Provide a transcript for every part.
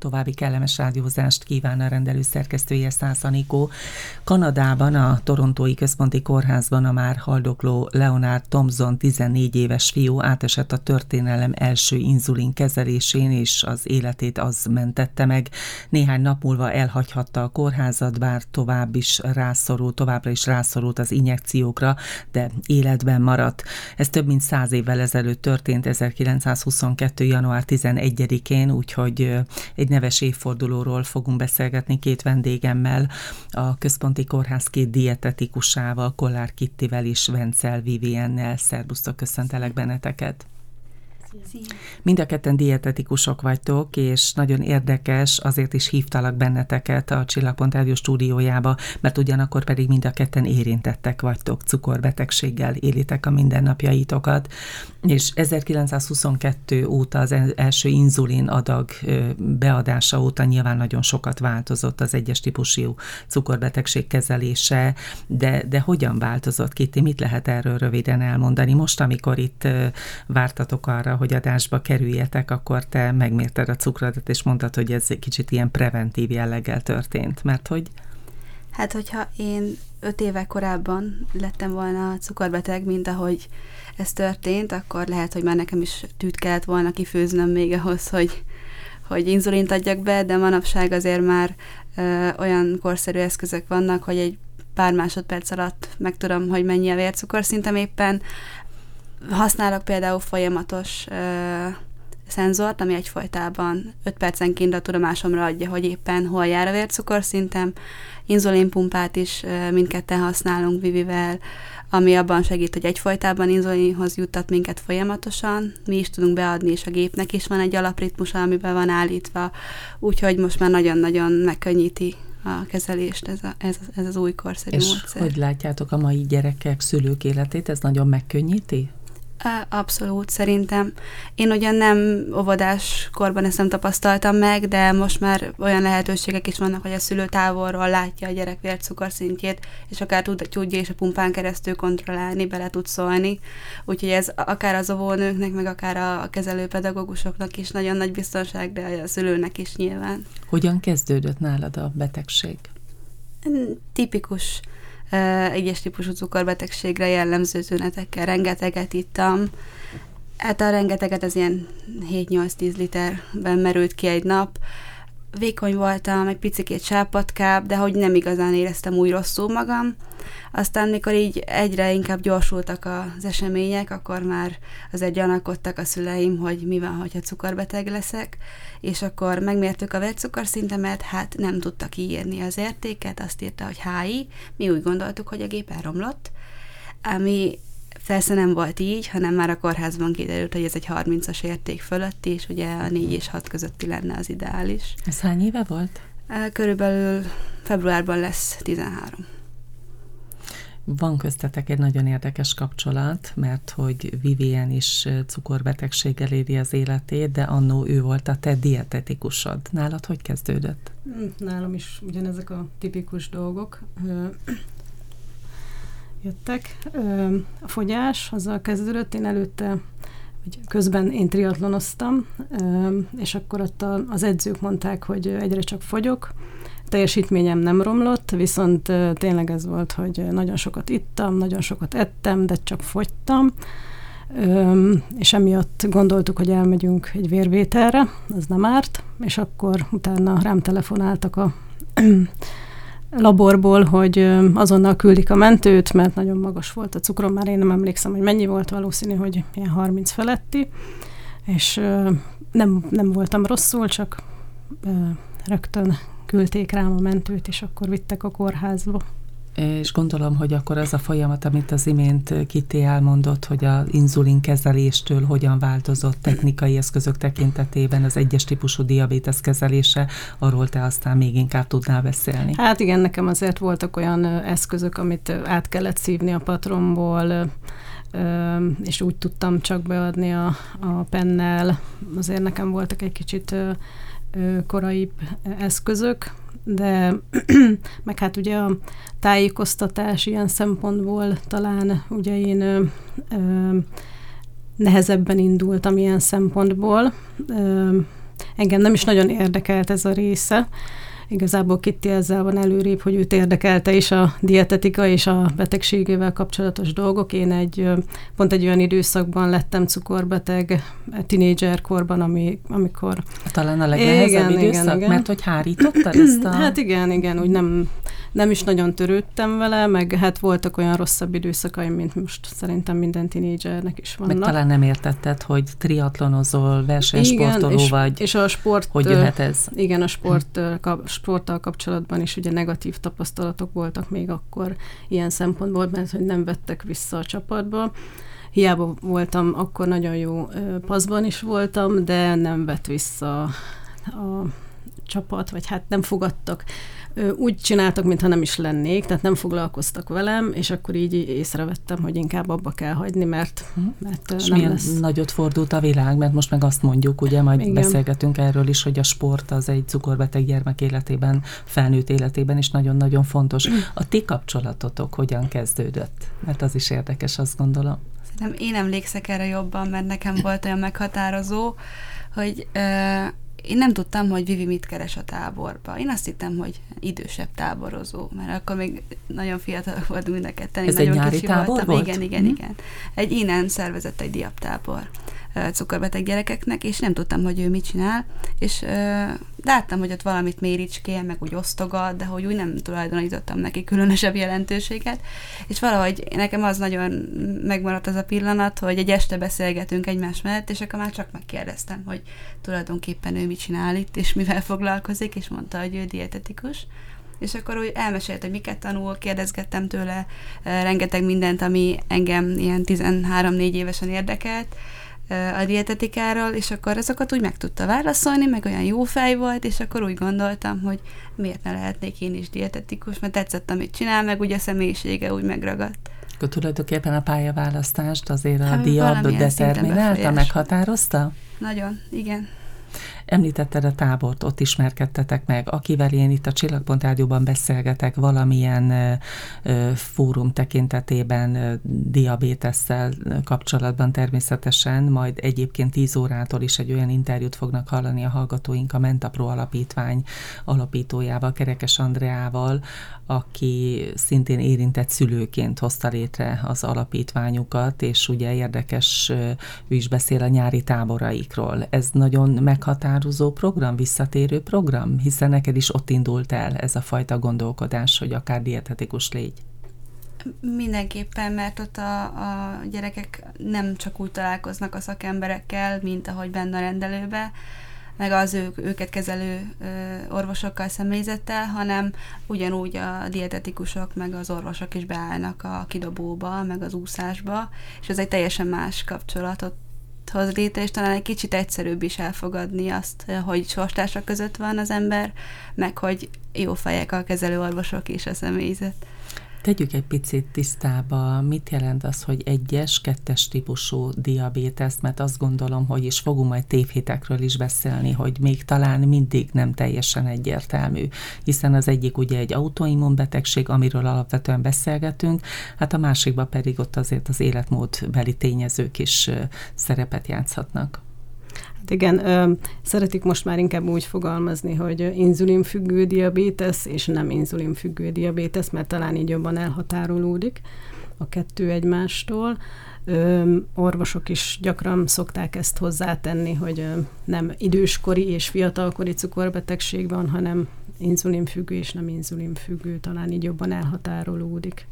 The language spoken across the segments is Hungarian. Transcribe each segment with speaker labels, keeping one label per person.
Speaker 1: További kellemes rádiózást kíván a rendelő szerkesztője Szász Anikó. Kanadában, a Torontói Központi Kórházban a már haldokló Leonard Thompson 14 éves fiú átesett a történelem első inzulin kezelésén, és az életét az mentette meg. Néhány nap múlva elhagyhatta a kórházat, bár tovább is rászorult, továbbra is rászorult az injekciókra, de életben maradt. Ez több mint száz évvel ezelőtt történt, 1922. január 11-én, úgyhogy egy neves évfordulóról fogunk beszélgetni két vendégemmel, a Központi Kórház két dietetikusával, Kollár Kittivel és Vencel Viviennel. Szerbusztok, köszöntelek benneteket! Mind a ketten dietetikusok vagytok, és nagyon érdekes, azért is hívtalak benneteket a Csillagpont Rádió stúdiójába, mert ugyanakkor pedig mind a ketten érintettek vagytok, cukorbetegséggel élitek a mindennapjaitokat, és 1922 óta az első inzulin adag beadása óta nyilván nagyon sokat változott az egyes típusú cukorbetegség kezelése, de, de hogyan változott, Kitty? Mit lehet erről röviden elmondani? Most, amikor itt vártatok arra, hogy adásba kerüljetek, akkor te megmérted a cukrodat, és mondtad, hogy ez egy kicsit ilyen preventív jelleggel történt, mert hogy...
Speaker 2: Hát, hogyha én öt éve korábban lettem volna cukorbeteg, mint ahogy ez történt, akkor lehet, hogy már nekem is tűt kellett volna kifőznöm még ahhoz, hogy, hogy inzulint adjak be, de manapság azért már ö, olyan korszerű eszközök vannak, hogy egy pár másodperc alatt megtudom, hogy mennyi a vércukorszintem éppen, Használok például folyamatos ö, szenzort, ami egyfolytában 5 percenként a tudomásomra adja, hogy éppen hol jár a vércukorszintem. Inzulinpumpát is ö, mindketten használunk Vivivel, ami abban segít, hogy egyfolytában inzulinhoz juttat minket folyamatosan. Mi is tudunk beadni, és a gépnek is van egy alapritmusa, amiben van állítva, úgyhogy most már nagyon-nagyon megkönnyíti a kezelést ez, a, ez, ez az új korszerű
Speaker 1: és
Speaker 2: módszer.
Speaker 1: hogy látjátok a mai gyerekek, szülők életét, ez nagyon megkönnyíti?
Speaker 2: Abszolút, szerintem. Én ugyan nem óvodás korban ezt nem tapasztaltam meg, de most már olyan lehetőségek is vannak, hogy a szülő távolról látja a gyerek vércukorszintjét, és akár tud, tudja és a pumpán keresztül kontrollálni, bele tud szólni. Úgyhogy ez akár az óvónőknek, meg akár a kezelőpedagógusoknak is nagyon nagy biztonság, de a szülőnek is nyilván.
Speaker 1: Hogyan kezdődött nálad a betegség?
Speaker 2: Tipikus egyes típusú cukorbetegségre jellemző tünetekkel. Rengeteget ittam. Hát a rengeteget az ilyen 7-8-10 literben merült ki egy nap. Vékony voltam, egy picikét sápatkább, de hogy nem igazán éreztem úgy rosszul magam. Aztán, mikor így egyre inkább gyorsultak az események, akkor már azért gyanakodtak a szüleim, hogy mi van, hogyha cukorbeteg leszek, és akkor megmértük a vércukorszintemet, hát nem tudta kiírni az értéket, azt írta, hogy HI, mi úgy gondoltuk, hogy a gép elromlott, ami Persze nem volt így, hanem már a kórházban kiderült, hogy ez egy 30-as érték fölötti, és ugye a 4 és 6 közötti lenne az ideális.
Speaker 1: Ez hány éve volt?
Speaker 2: Körülbelül februárban lesz 13.
Speaker 1: Van köztetek egy nagyon érdekes kapcsolat, mert hogy Vivien is cukorbetegséggel éri az életét, de annó ő volt a te dietetikusod. Nálad hogy kezdődött?
Speaker 3: Hm, nálam is ugyanezek a tipikus dolgok jöttek. A fogyás, azzal kezdődött, én előtte hogy közben én triatlonoztam, és akkor ott az edzők mondták, hogy egyre csak fogyok, teljesítményem nem romlott, viszont tényleg ez volt, hogy nagyon sokat ittam, nagyon sokat ettem, de csak fogytam, és emiatt gondoltuk, hogy elmegyünk egy vérvételre, az nem árt, és akkor utána rám telefonáltak a laborból, hogy azonnal küldik a mentőt, mert nagyon magas volt a cukrom, már én nem emlékszem, hogy mennyi volt, valószínű, hogy ilyen 30 feletti, és nem, nem voltam rosszul, csak rögtön küldték rám a mentőt, és akkor vittek a kórházba.
Speaker 1: És gondolom, hogy akkor az a folyamat, amit az imént Kitty elmondott, hogy az inzulin kezeléstől hogyan változott technikai eszközök tekintetében az egyes típusú diabétesz kezelése, arról te aztán még inkább tudnál beszélni.
Speaker 3: Hát igen, nekem azért voltak olyan eszközök, amit át kellett szívni a patromból, és úgy tudtam csak beadni a, a pennel. Azért nekem voltak egy kicsit korai eszközök, de meg hát ugye a tájékoztatás ilyen szempontból talán ugye én ö, ö, nehezebben indultam ilyen szempontból. Ö, engem nem is nagyon érdekelt ez a része. Igazából Kitty ezzel van előrébb, hogy őt érdekelte is a dietetika és a betegségével kapcsolatos dolgok. Én egy pont egy olyan időszakban lettem cukorbeteg, tinédzser korban, ami, amikor...
Speaker 1: Talán a legnehezebb igen, időszak, igen, igen. mert hogy hárítottad ezt a...
Speaker 3: Hát igen, igen, úgy nem nem is nagyon törődtem vele, meg hát voltak olyan rosszabb időszakaim, mint most szerintem minden tinédzsernek is vannak.
Speaker 1: Meg talán nem értetted, hogy triatlonozol, versenysportoló igen, vagy.
Speaker 3: És a sport...
Speaker 1: Hogy jöhet ez?
Speaker 3: Igen, a sport, sporttal kapcsolatban is ugye negatív tapasztalatok voltak még akkor ilyen szempontból, mert hogy nem vettek vissza a csapatba. Hiába voltam, akkor nagyon jó paszban is voltam, de nem vett vissza a csapat, vagy hát nem fogadtak úgy csináltak, mintha nem is lennék, tehát nem foglalkoztak velem, és akkor így észrevettem, hogy inkább abba kell hagyni, mert,
Speaker 1: mert és nem milyen lesz. nagyot fordult a világ, mert most meg azt mondjuk, ugye majd Igen. beszélgetünk erről is, hogy a sport az egy cukorbeteg gyermek életében, felnőtt életében is nagyon-nagyon fontos. A ti kapcsolatotok hogyan kezdődött? Mert az is érdekes, azt gondolom.
Speaker 2: Szerintem én emlékszek erre jobban, mert nekem volt olyan meghatározó, hogy én nem tudtam, hogy Vivi mit keres a táborba. Én azt hittem, hogy idősebb táborozó, mert akkor még nagyon fiatal volt mind a ketten.
Speaker 1: Ez
Speaker 2: nagyon
Speaker 1: egy nyári tábor voltam.
Speaker 2: volt? Igen, igen, mm. igen. Egy innen szervezett egy diaptábor cukorbeteg gyerekeknek, és nem tudtam, hogy ő mit csinál, és láttam, hogy ott valamit méricskél, meg úgy osztogat, de hogy úgy nem tulajdonítottam neki különösebb jelentőséget, és valahogy nekem az nagyon megmaradt az a pillanat, hogy egy este beszélgetünk egymás mellett, és akkor már csak megkérdeztem, hogy tulajdonképpen ő mit csinál itt, és mivel foglalkozik, és mondta, hogy ő dietetikus, és akkor úgy elmesélt, hogy miket tanul, kérdezgettem tőle rengeteg mindent, ami engem ilyen 13-4 évesen érdekelt, a dietetikáról, és akkor azokat úgy meg tudta válaszolni, meg olyan jó fej volt, és akkor úgy gondoltam, hogy miért ne lehetnék én is dietetikus, mert tetszett, amit csinál, meg ugye a személyisége úgy megragadt.
Speaker 1: Akkor tulajdonképpen a pályaválasztást azért a hát, diab determinálta, meghatározta?
Speaker 2: Nagyon, igen.
Speaker 1: Említetted a tábort, ott ismerkedtetek meg, akivel én itt a Csillagpont Rádióban beszélgetek valamilyen ö, fórum tekintetében ö, diabétesszel kapcsolatban természetesen, majd egyébként 10 órától is egy olyan interjút fognak hallani a hallgatóink a Mentapro alapítvány alapítójával, Kerekes Andreával, aki szintén érintett szülőként hozta létre az alapítványukat, és ugye érdekes, ő is beszél a nyári táboraikról. Ez nagyon meghatározó program, visszatérő program, hiszen neked is ott indult el ez a fajta gondolkodás, hogy akár dietetikus légy.
Speaker 2: Mindenképpen, mert ott a, a gyerekek nem csak úgy találkoznak a szakemberekkel, mint ahogy benne a rendelőbe, meg az ő, őket kezelő orvosokkal, személyzettel, hanem ugyanúgy a dietetikusok, meg az orvosok is beállnak a kidobóba, meg az úszásba, és ez egy teljesen más kapcsolatot hoz létre, és talán egy kicsit egyszerűbb is elfogadni azt, hogy sorstársak között van az ember, meg hogy jó fejek a kezelő orvosok és a személyzet.
Speaker 1: Tegyük egy picit tisztába, mit jelent az, hogy egyes, kettes típusú diabétesz, mert azt gondolom, hogy is fogunk majd tévhitekről is beszélni, hogy még talán mindig nem teljesen egyértelmű, hiszen az egyik ugye egy autoimmunbetegség, amiről alapvetően beszélgetünk, hát a másikban pedig ott azért az életmódbeli tényezők is szerepet játszhatnak.
Speaker 3: Hát igen, ö, szeretik most már inkább úgy fogalmazni, hogy inzulinfüggő diabétesz és nem inzulinfüggő diabétesz, mert talán így jobban elhatárolódik a kettő egymástól. Ö, orvosok is gyakran szokták ezt hozzátenni, hogy ö, nem időskori és fiatalkori cukorbetegség van, hanem inzulinfüggő és nem inzulinfüggő, talán így jobban elhatárolódik.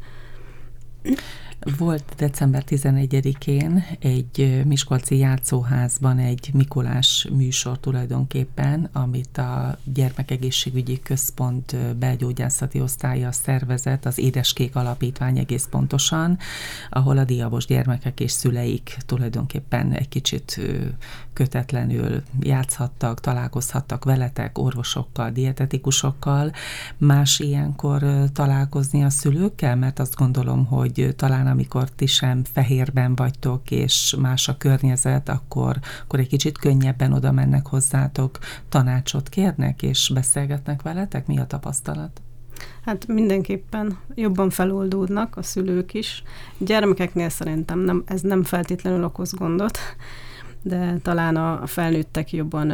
Speaker 1: Volt december 11-én egy Miskolci játszóházban egy Mikolás műsor tulajdonképpen, amit a Gyermekegészségügyi Központ belgyógyászati osztálya szervezett, az Édeskék Alapítvány egész pontosan, ahol a diabos gyermekek és szüleik tulajdonképpen egy kicsit kötetlenül játszhattak, találkozhattak veletek, orvosokkal, dietetikusokkal. Más ilyenkor találkozni a szülőkkel, mert azt gondolom, hogy talán amikor ti sem fehérben vagytok, és más a környezet, akkor, akkor egy kicsit könnyebben oda mennek hozzátok, tanácsot kérnek, és beszélgetnek veletek? Mi a tapasztalat?
Speaker 3: Hát mindenképpen jobban feloldódnak a szülők is. Gyermekeknél szerintem nem, ez nem feltétlenül okoz gondot, de talán a felnőttek jobban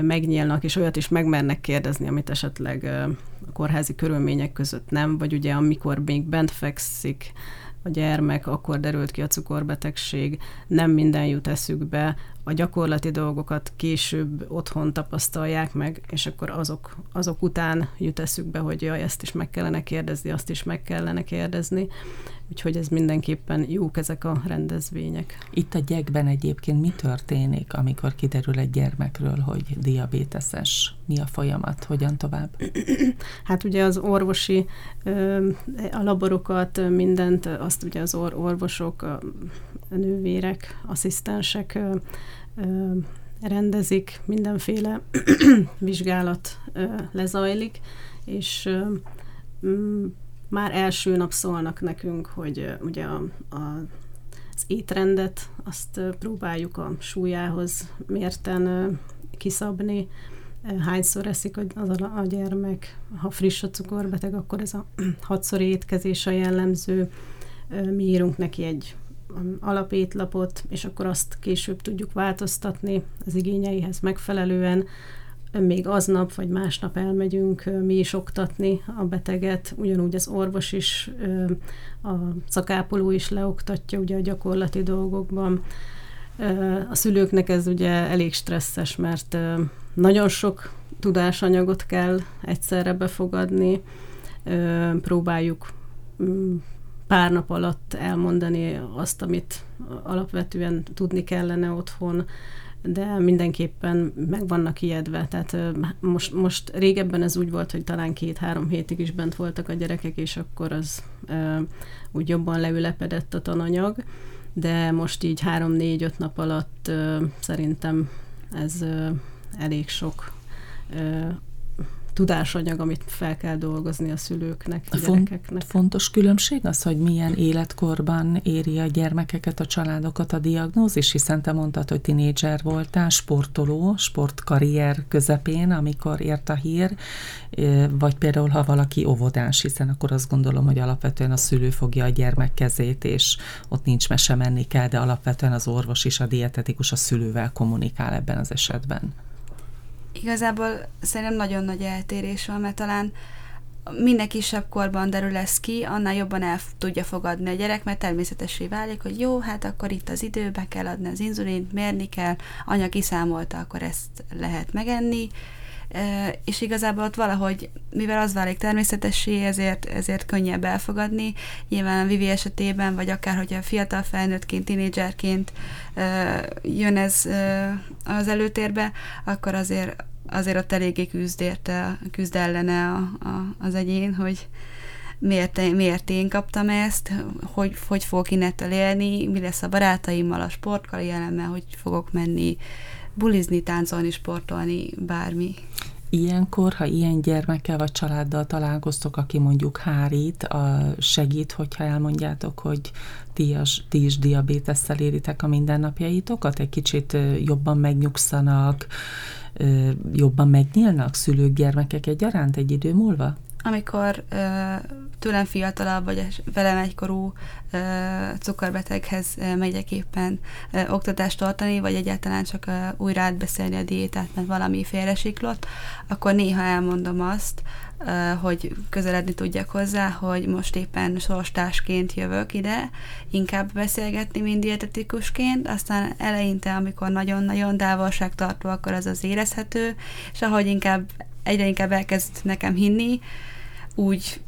Speaker 3: megnyílnak, és olyat is megmernek kérdezni, amit esetleg a kórházi körülmények között nem, vagy ugye amikor még bent fekszik a gyermek, akkor derült ki a cukorbetegség, nem minden jut eszükbe, a gyakorlati dolgokat később otthon tapasztalják meg, és akkor azok, azok után jut eszükbe, hogy jaj, ezt is meg kellene kérdezni, azt is meg kellene kérdezni. Úgyhogy ez mindenképpen jók ezek a rendezvények.
Speaker 1: Itt a gyekben egyébként mi történik, amikor kiderül egy gyermekről, hogy diabéteses? Mi a folyamat? Hogyan tovább?
Speaker 3: Hát ugye az orvosi a laborokat, mindent, azt ugye az orvosok, a nővérek, asszisztensek rendezik, mindenféle vizsgálat lezajlik, és már első nap szólnak nekünk, hogy ugye a, a, az étrendet azt próbáljuk a súlyához mérten kiszabni, hányszor eszik az a, a gyermek, ha friss a cukorbeteg, akkor ez a hatszori étkezés a jellemző, mi írunk neki egy alapétlapot, és akkor azt később tudjuk változtatni az igényeihez megfelelően. Még aznap vagy másnap elmegyünk mi is oktatni a beteget, ugyanúgy az orvos is, a szakápoló is leoktatja ugye a gyakorlati dolgokban. A szülőknek ez ugye elég stresszes, mert nagyon sok tudásanyagot kell egyszerre befogadni, próbáljuk pár nap alatt elmondani azt, amit alapvetően tudni kellene otthon, de mindenképpen meg vannak ijedve. Tehát most, most régebben ez úgy volt, hogy talán két-három hétig is bent voltak a gyerekek, és akkor az úgy jobban leülepedett a tananyag, de most így három-négy-öt nap alatt szerintem ez elég sok tudásanyag, amit fel kell dolgozni a szülőknek, a gyerekeknek.
Speaker 1: Fontos különbség az, hogy milyen életkorban éri a gyermekeket, a családokat a diagnózis, hiszen te mondtad, hogy tinédzser voltál, sportoló, sportkarrier közepén, amikor ért a hír, vagy például, ha valaki óvodás, hiszen akkor azt gondolom, hogy alapvetően a szülő fogja a gyermek kezét, és ott nincs mese menni kell, de alapvetően az orvos is, a dietetikus a szülővel kommunikál ebben az esetben.
Speaker 2: Igazából szerintem nagyon nagy eltérés van, mert talán minél kisebb korban derül ez ki, annál jobban el tudja fogadni a gyerek, mert természetesé válik, hogy jó, hát akkor itt az időbe kell adni az inzulint, mérni kell, anya kiszámolta, akkor ezt lehet megenni, és igazából ott valahogy, mivel az válik természetessé, ezért, ezért könnyebb elfogadni. Nyilván a Vivi esetében, vagy akár, hogyha fiatal felnőttként, tinédzserként jön ez az előtérbe, akkor azért azért ott eléggé küzd érte, küzd ellene a, a, az egyén, hogy miért, miért én kaptam ezt, hogy, hogy fogok innentől élni, mi lesz a barátaimmal, a sportkarrieremmel, hogy fogok menni bulizni, táncolni, sportolni, bármi.
Speaker 1: Ilyenkor, ha ilyen gyermekkel vagy családdal találkoztok, aki mondjuk hárít, a segít, hogyha elmondjátok, hogy ti, a, ti is diabétesszel éritek a mindennapjaitokat, egy kicsit jobban megnyugszanak, jobban megnyílnak szülők, gyermekek egyaránt egy idő múlva?
Speaker 2: Amikor tőlem fiatalabb, vagy velem egykorú cukorbeteghez megyek éppen oktatást tartani, vagy egyáltalán csak újra átbeszélni a diétát, mert valami félresiklott, akkor néha elmondom azt, hogy közeledni tudjak hozzá, hogy most éppen sorstásként jövök ide, inkább beszélgetni, mint dietetikusként, aztán eleinte, amikor nagyon-nagyon távolságtartó, akkor az az érezhető, és ahogy inkább egyre inkább elkezd nekem hinni, úgy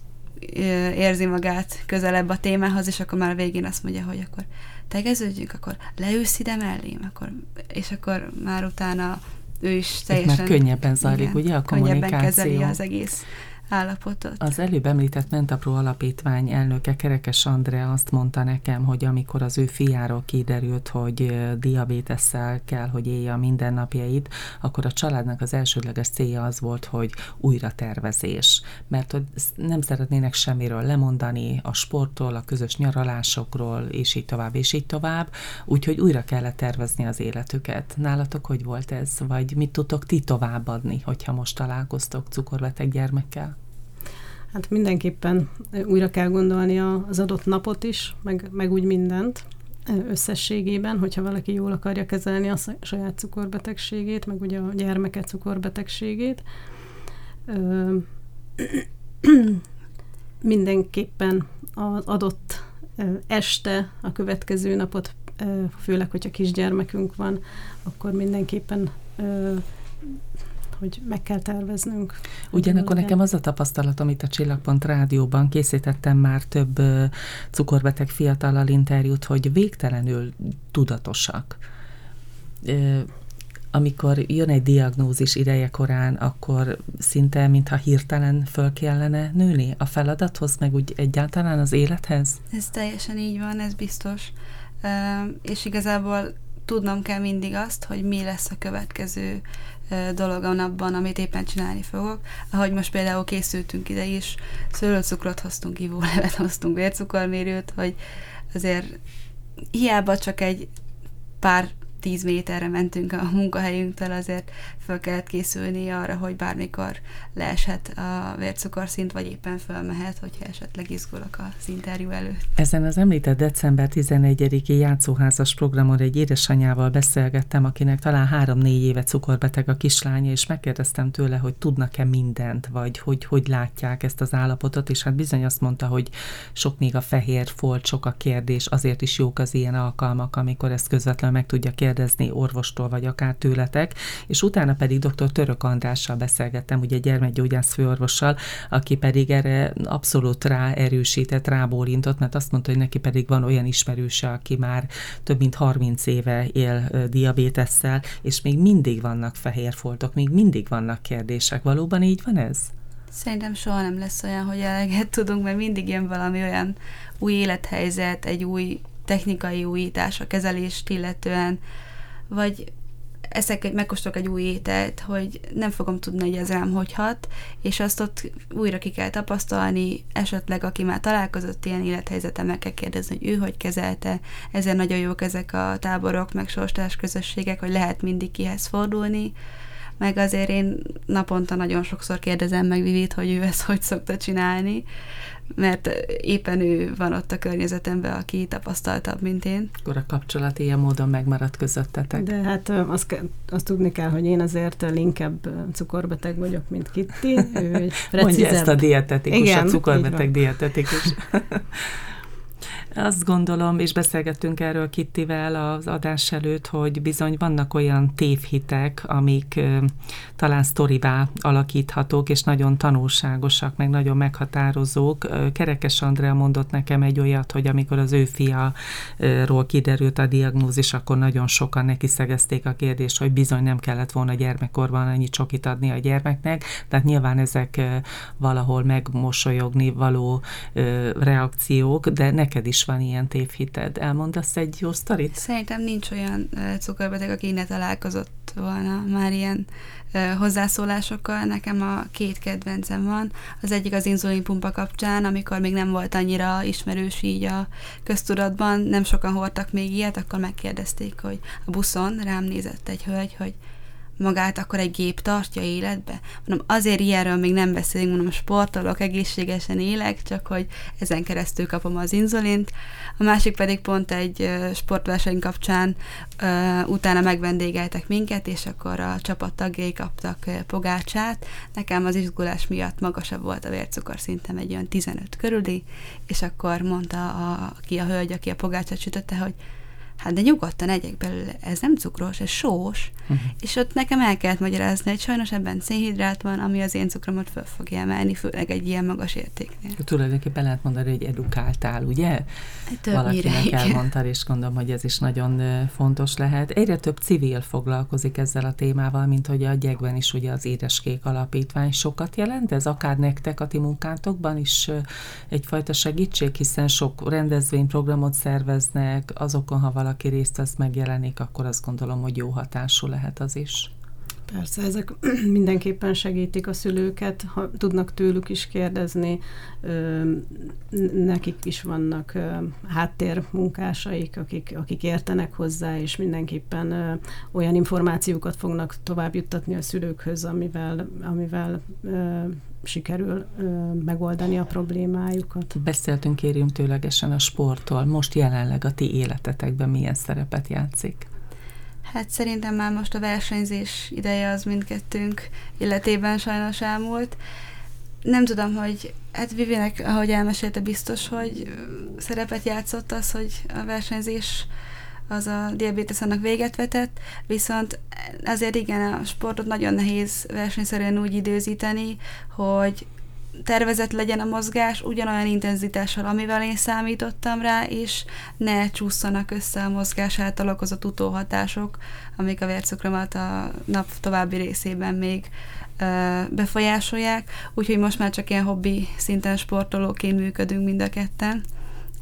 Speaker 2: érzi magát közelebb a témához, és akkor már a végén azt mondja, hogy akkor tegeződjünk, akkor leülsz ide mellém, akkor, és akkor már utána ő is teljesen...
Speaker 1: Már könnyebben zajlik, igen, ugye a kommunikáció? Könnyebben kezeli
Speaker 2: az egész állapotot.
Speaker 1: Az előbb említett Mentapró Alapítvány elnöke Kerekes Andrea azt mondta nekem, hogy amikor az ő fiáról kiderült, hogy diabétesszel kell, hogy élje a mindennapjait, akkor a családnak az elsődleges célja az volt, hogy újra tervezés. Mert hogy nem szeretnének semmiről lemondani, a sporttól, a közös nyaralásokról, és így tovább, és így tovább. Úgyhogy újra kellett tervezni az életüket. Nálatok hogy volt ez? Vagy mit tudtok ti továbbadni, hogyha most találkoztok cukorbeteg gyermekkel?
Speaker 3: Hát mindenképpen újra kell gondolni az adott napot is, meg, meg úgy mindent. összességében, hogyha valaki jól akarja kezelni a saját cukorbetegségét, meg ugye a gyermeke cukorbetegségét. mindenképpen az adott este, a következő napot, főleg, hogyha kisgyermekünk van, akkor mindenképpen hogy meg kell terveznünk.
Speaker 1: Ugyanakkor nekem az a tapasztalatom itt a Csillagpont Rádióban, készítettem már több cukorbeteg fiatallal interjút, hogy végtelenül tudatosak amikor jön egy diagnózis ideje korán, akkor szinte, mintha hirtelen föl kellene nőni a feladathoz, meg úgy egyáltalán az élethez?
Speaker 2: Ez teljesen így van, ez biztos. És igazából tudnom kell mindig azt, hogy mi lesz a következő dolog abban, amit éppen csinálni fogok. Ahogy most például készültünk ide is, szőlőcukrot hoztunk, ivólevet hoztunk, vércukormérőt, hogy azért hiába csak egy pár tíz méterre mentünk a munkahelyünktől, azért fel kellett készülni arra, hogy bármikor leeshet a vércukorszint, vagy éppen fölmehet, hogyha esetleg izgulok az interjú előtt.
Speaker 1: Ezen az említett december 11-i játszóházas programon egy édesanyával beszélgettem, akinek talán három-négy éve cukorbeteg a kislánya, és megkérdeztem tőle, hogy tudnak-e mindent, vagy hogy hogy látják ezt az állapotot, és hát bizony azt mondta, hogy sok még a fehér folt, sok a kérdés, azért is jók az ilyen alkalmak, amikor ezt közvetlenül meg tudja kérdezni orvostól, vagy akár tőletek, és utána pedig dr. Török Andrással beszélgettem, ugye gyermekgyógyász főorvossal, aki pedig erre abszolút ráerősített, rábólintott, mert azt mondta, hogy neki pedig van olyan ismerőse, aki már több mint 30 éve él diabétesszel, és még mindig vannak fehér foltok, még mindig vannak kérdések. Valóban így van ez?
Speaker 2: Szerintem soha nem lesz olyan, hogy eleget tudunk, mert mindig jön valami olyan új élethelyzet, egy új technikai újítás a kezelést illetően, vagy eszek megkóstolok egy új ételt, hogy nem fogom tudni, hogy ez rám hogy hat, és azt ott újra ki kell tapasztalni, esetleg aki már találkozott ilyen élethelyzetem, meg kell kérdezni, hogy ő hogy kezelte, ezért nagyon jók ezek a táborok, meg sorstás közösségek, hogy lehet mindig kihez fordulni, meg azért én naponta nagyon sokszor kérdezem meg Vivit, hogy ő ezt hogy szokta csinálni, mert éppen ő van ott a környezetemben, aki tapasztaltabb, mint én.
Speaker 1: Akkor a kapcsolat ilyen módon megmaradt közöttetek.
Speaker 3: De hát azt, azt tudni kell, hogy én azért linkebb cukorbeteg vagyok, mint Kitty. Ő egy
Speaker 1: Mondja ezt a dietetikus, Igen, a cukorbeteg dietetikus. Azt gondolom, és beszélgettünk erről Kittivel az adás előtt, hogy bizony vannak olyan tévhitek, amik talán sztorivá alakíthatók, és nagyon tanulságosak, meg nagyon meghatározók. Kerekes Andrea mondott nekem egy olyat, hogy amikor az ő fiaról kiderült a diagnózis, akkor nagyon sokan neki szegezték a kérdést, hogy bizony nem kellett volna gyermekkorban annyi csokit adni a gyermeknek, tehát nyilván ezek valahol megmosolyogni való reakciók, de neked is van ilyen tévhited. Elmondasz egy jó sztorit?
Speaker 2: Szerintem nincs olyan cukorbeteg, aki ne találkozott volna már ilyen hozzászólásokkal. Nekem a két kedvencem van. Az egyik az inzulinpumpa kapcsán, amikor még nem volt annyira ismerős így a köztudatban, nem sokan hordtak még ilyet, akkor megkérdezték, hogy a buszon rám nézett egy hölgy, hogy magát akkor egy gép tartja életbe? Mondom, azért ilyenről még nem beszélünk, mondom, sportolok, egészségesen élek, csak hogy ezen keresztül kapom az inzulint. A másik pedig pont egy sportverseny kapcsán utána megvendégeltek minket, és akkor a csapat tagjai kaptak pogácsát. Nekem az izgulás miatt magasabb volt a vércukorszintem egy olyan 15 körüli, és akkor mondta a, ki a hölgy, aki a pogácsát sütötte, hogy hát de nyugodtan egyek belőle, ez nem cukros, ez sós, uh-huh. és ott nekem el kellett magyarázni, hogy sajnos ebben szénhidrát van, ami az én cukromat föl fogja emelni, főleg egy ilyen magas értéknél.
Speaker 1: Tulajdonképpen lehet mondani, hogy edukáltál, ugye?
Speaker 2: Többnyire, Valakinek
Speaker 1: elmondtál, és gondolom, hogy ez is nagyon fontos lehet. Egyre több civil foglalkozik ezzel a témával, mint hogy a gyekben is ugye az Édeskék Alapítvány sokat jelent, ez akár nektek a ti munkátokban is egyfajta segítség, hiszen sok rendezvényprogramot szerveznek, azokon, ha valaki részt vesz, megjelenik, akkor azt gondolom, hogy jó hatású lehet az is.
Speaker 3: Persze, ezek mindenképpen segítik a szülőket, ha tudnak tőlük is kérdezni, nekik is vannak háttérmunkásaik, akik, akik értenek hozzá, és mindenképpen olyan információkat fognak tovább juttatni a szülőkhöz, amivel, amivel sikerül megoldani a problémájukat.
Speaker 1: Beszéltünk kérjünk tőlegesen a sporttól. Most jelenleg a ti életetekben milyen szerepet játszik?
Speaker 2: Hát szerintem már most a versenyzés ideje az mindkettőnk életében sajnos elmúlt. Nem tudom, hogy hát Vivinek, ahogy elmesélte, biztos, hogy szerepet játszott az, hogy a versenyzés az a diabetes annak véget vetett, viszont azért igen, a sportot nagyon nehéz versenyszerűen úgy időzíteni, hogy tervezett legyen a mozgás ugyanolyan intenzitással, amivel én számítottam rá, és ne csúszanak össze a mozgás által okozott utóhatások, amik a vércukromat a nap további részében még ö, befolyásolják, úgyhogy most már csak ilyen hobbi szinten sportolóként működünk mind a ketten.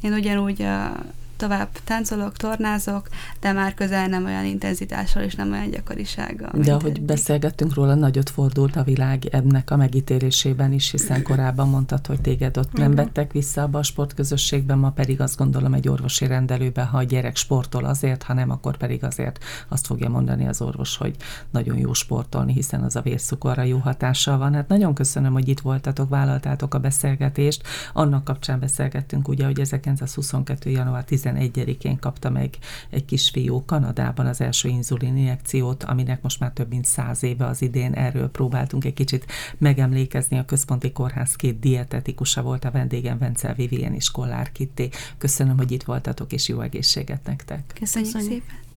Speaker 2: Én ugyanúgy a tovább táncolok, tornázok, de már közel nem olyan intenzitással és nem olyan gyakorisággal.
Speaker 1: De ahogy eddig. beszélgettünk róla, nagyot fordult a világ ennek a megítélésében is, hiszen korábban mondtad, hogy téged ott nem vettek vissza abba a sportközösségben, ma pedig azt gondolom egy orvosi rendelőben, ha a gyerek sportol azért, ha nem, akkor pedig azért azt fogja mondani az orvos, hogy nagyon jó sportolni, hiszen az a vérszukorra jó hatással van. Hát nagyon köszönöm, hogy itt voltatok, vállaltátok a beszélgetést. Annak kapcsán beszélgettünk ugye, hogy 1922. január 10 11-én kapta meg egy kisfiú Kanadában az első inzulin injekciót, aminek most már több mint száz éve az idén. Erről próbáltunk egy kicsit megemlékezni. A Központi Kórház két dietetikusa volt a vendégem, Vencel Vivien és Kollár Kitté. Köszönöm, hogy itt voltatok, és jó egészséget nektek.
Speaker 2: Köszönjük, Köszönjük. szépen.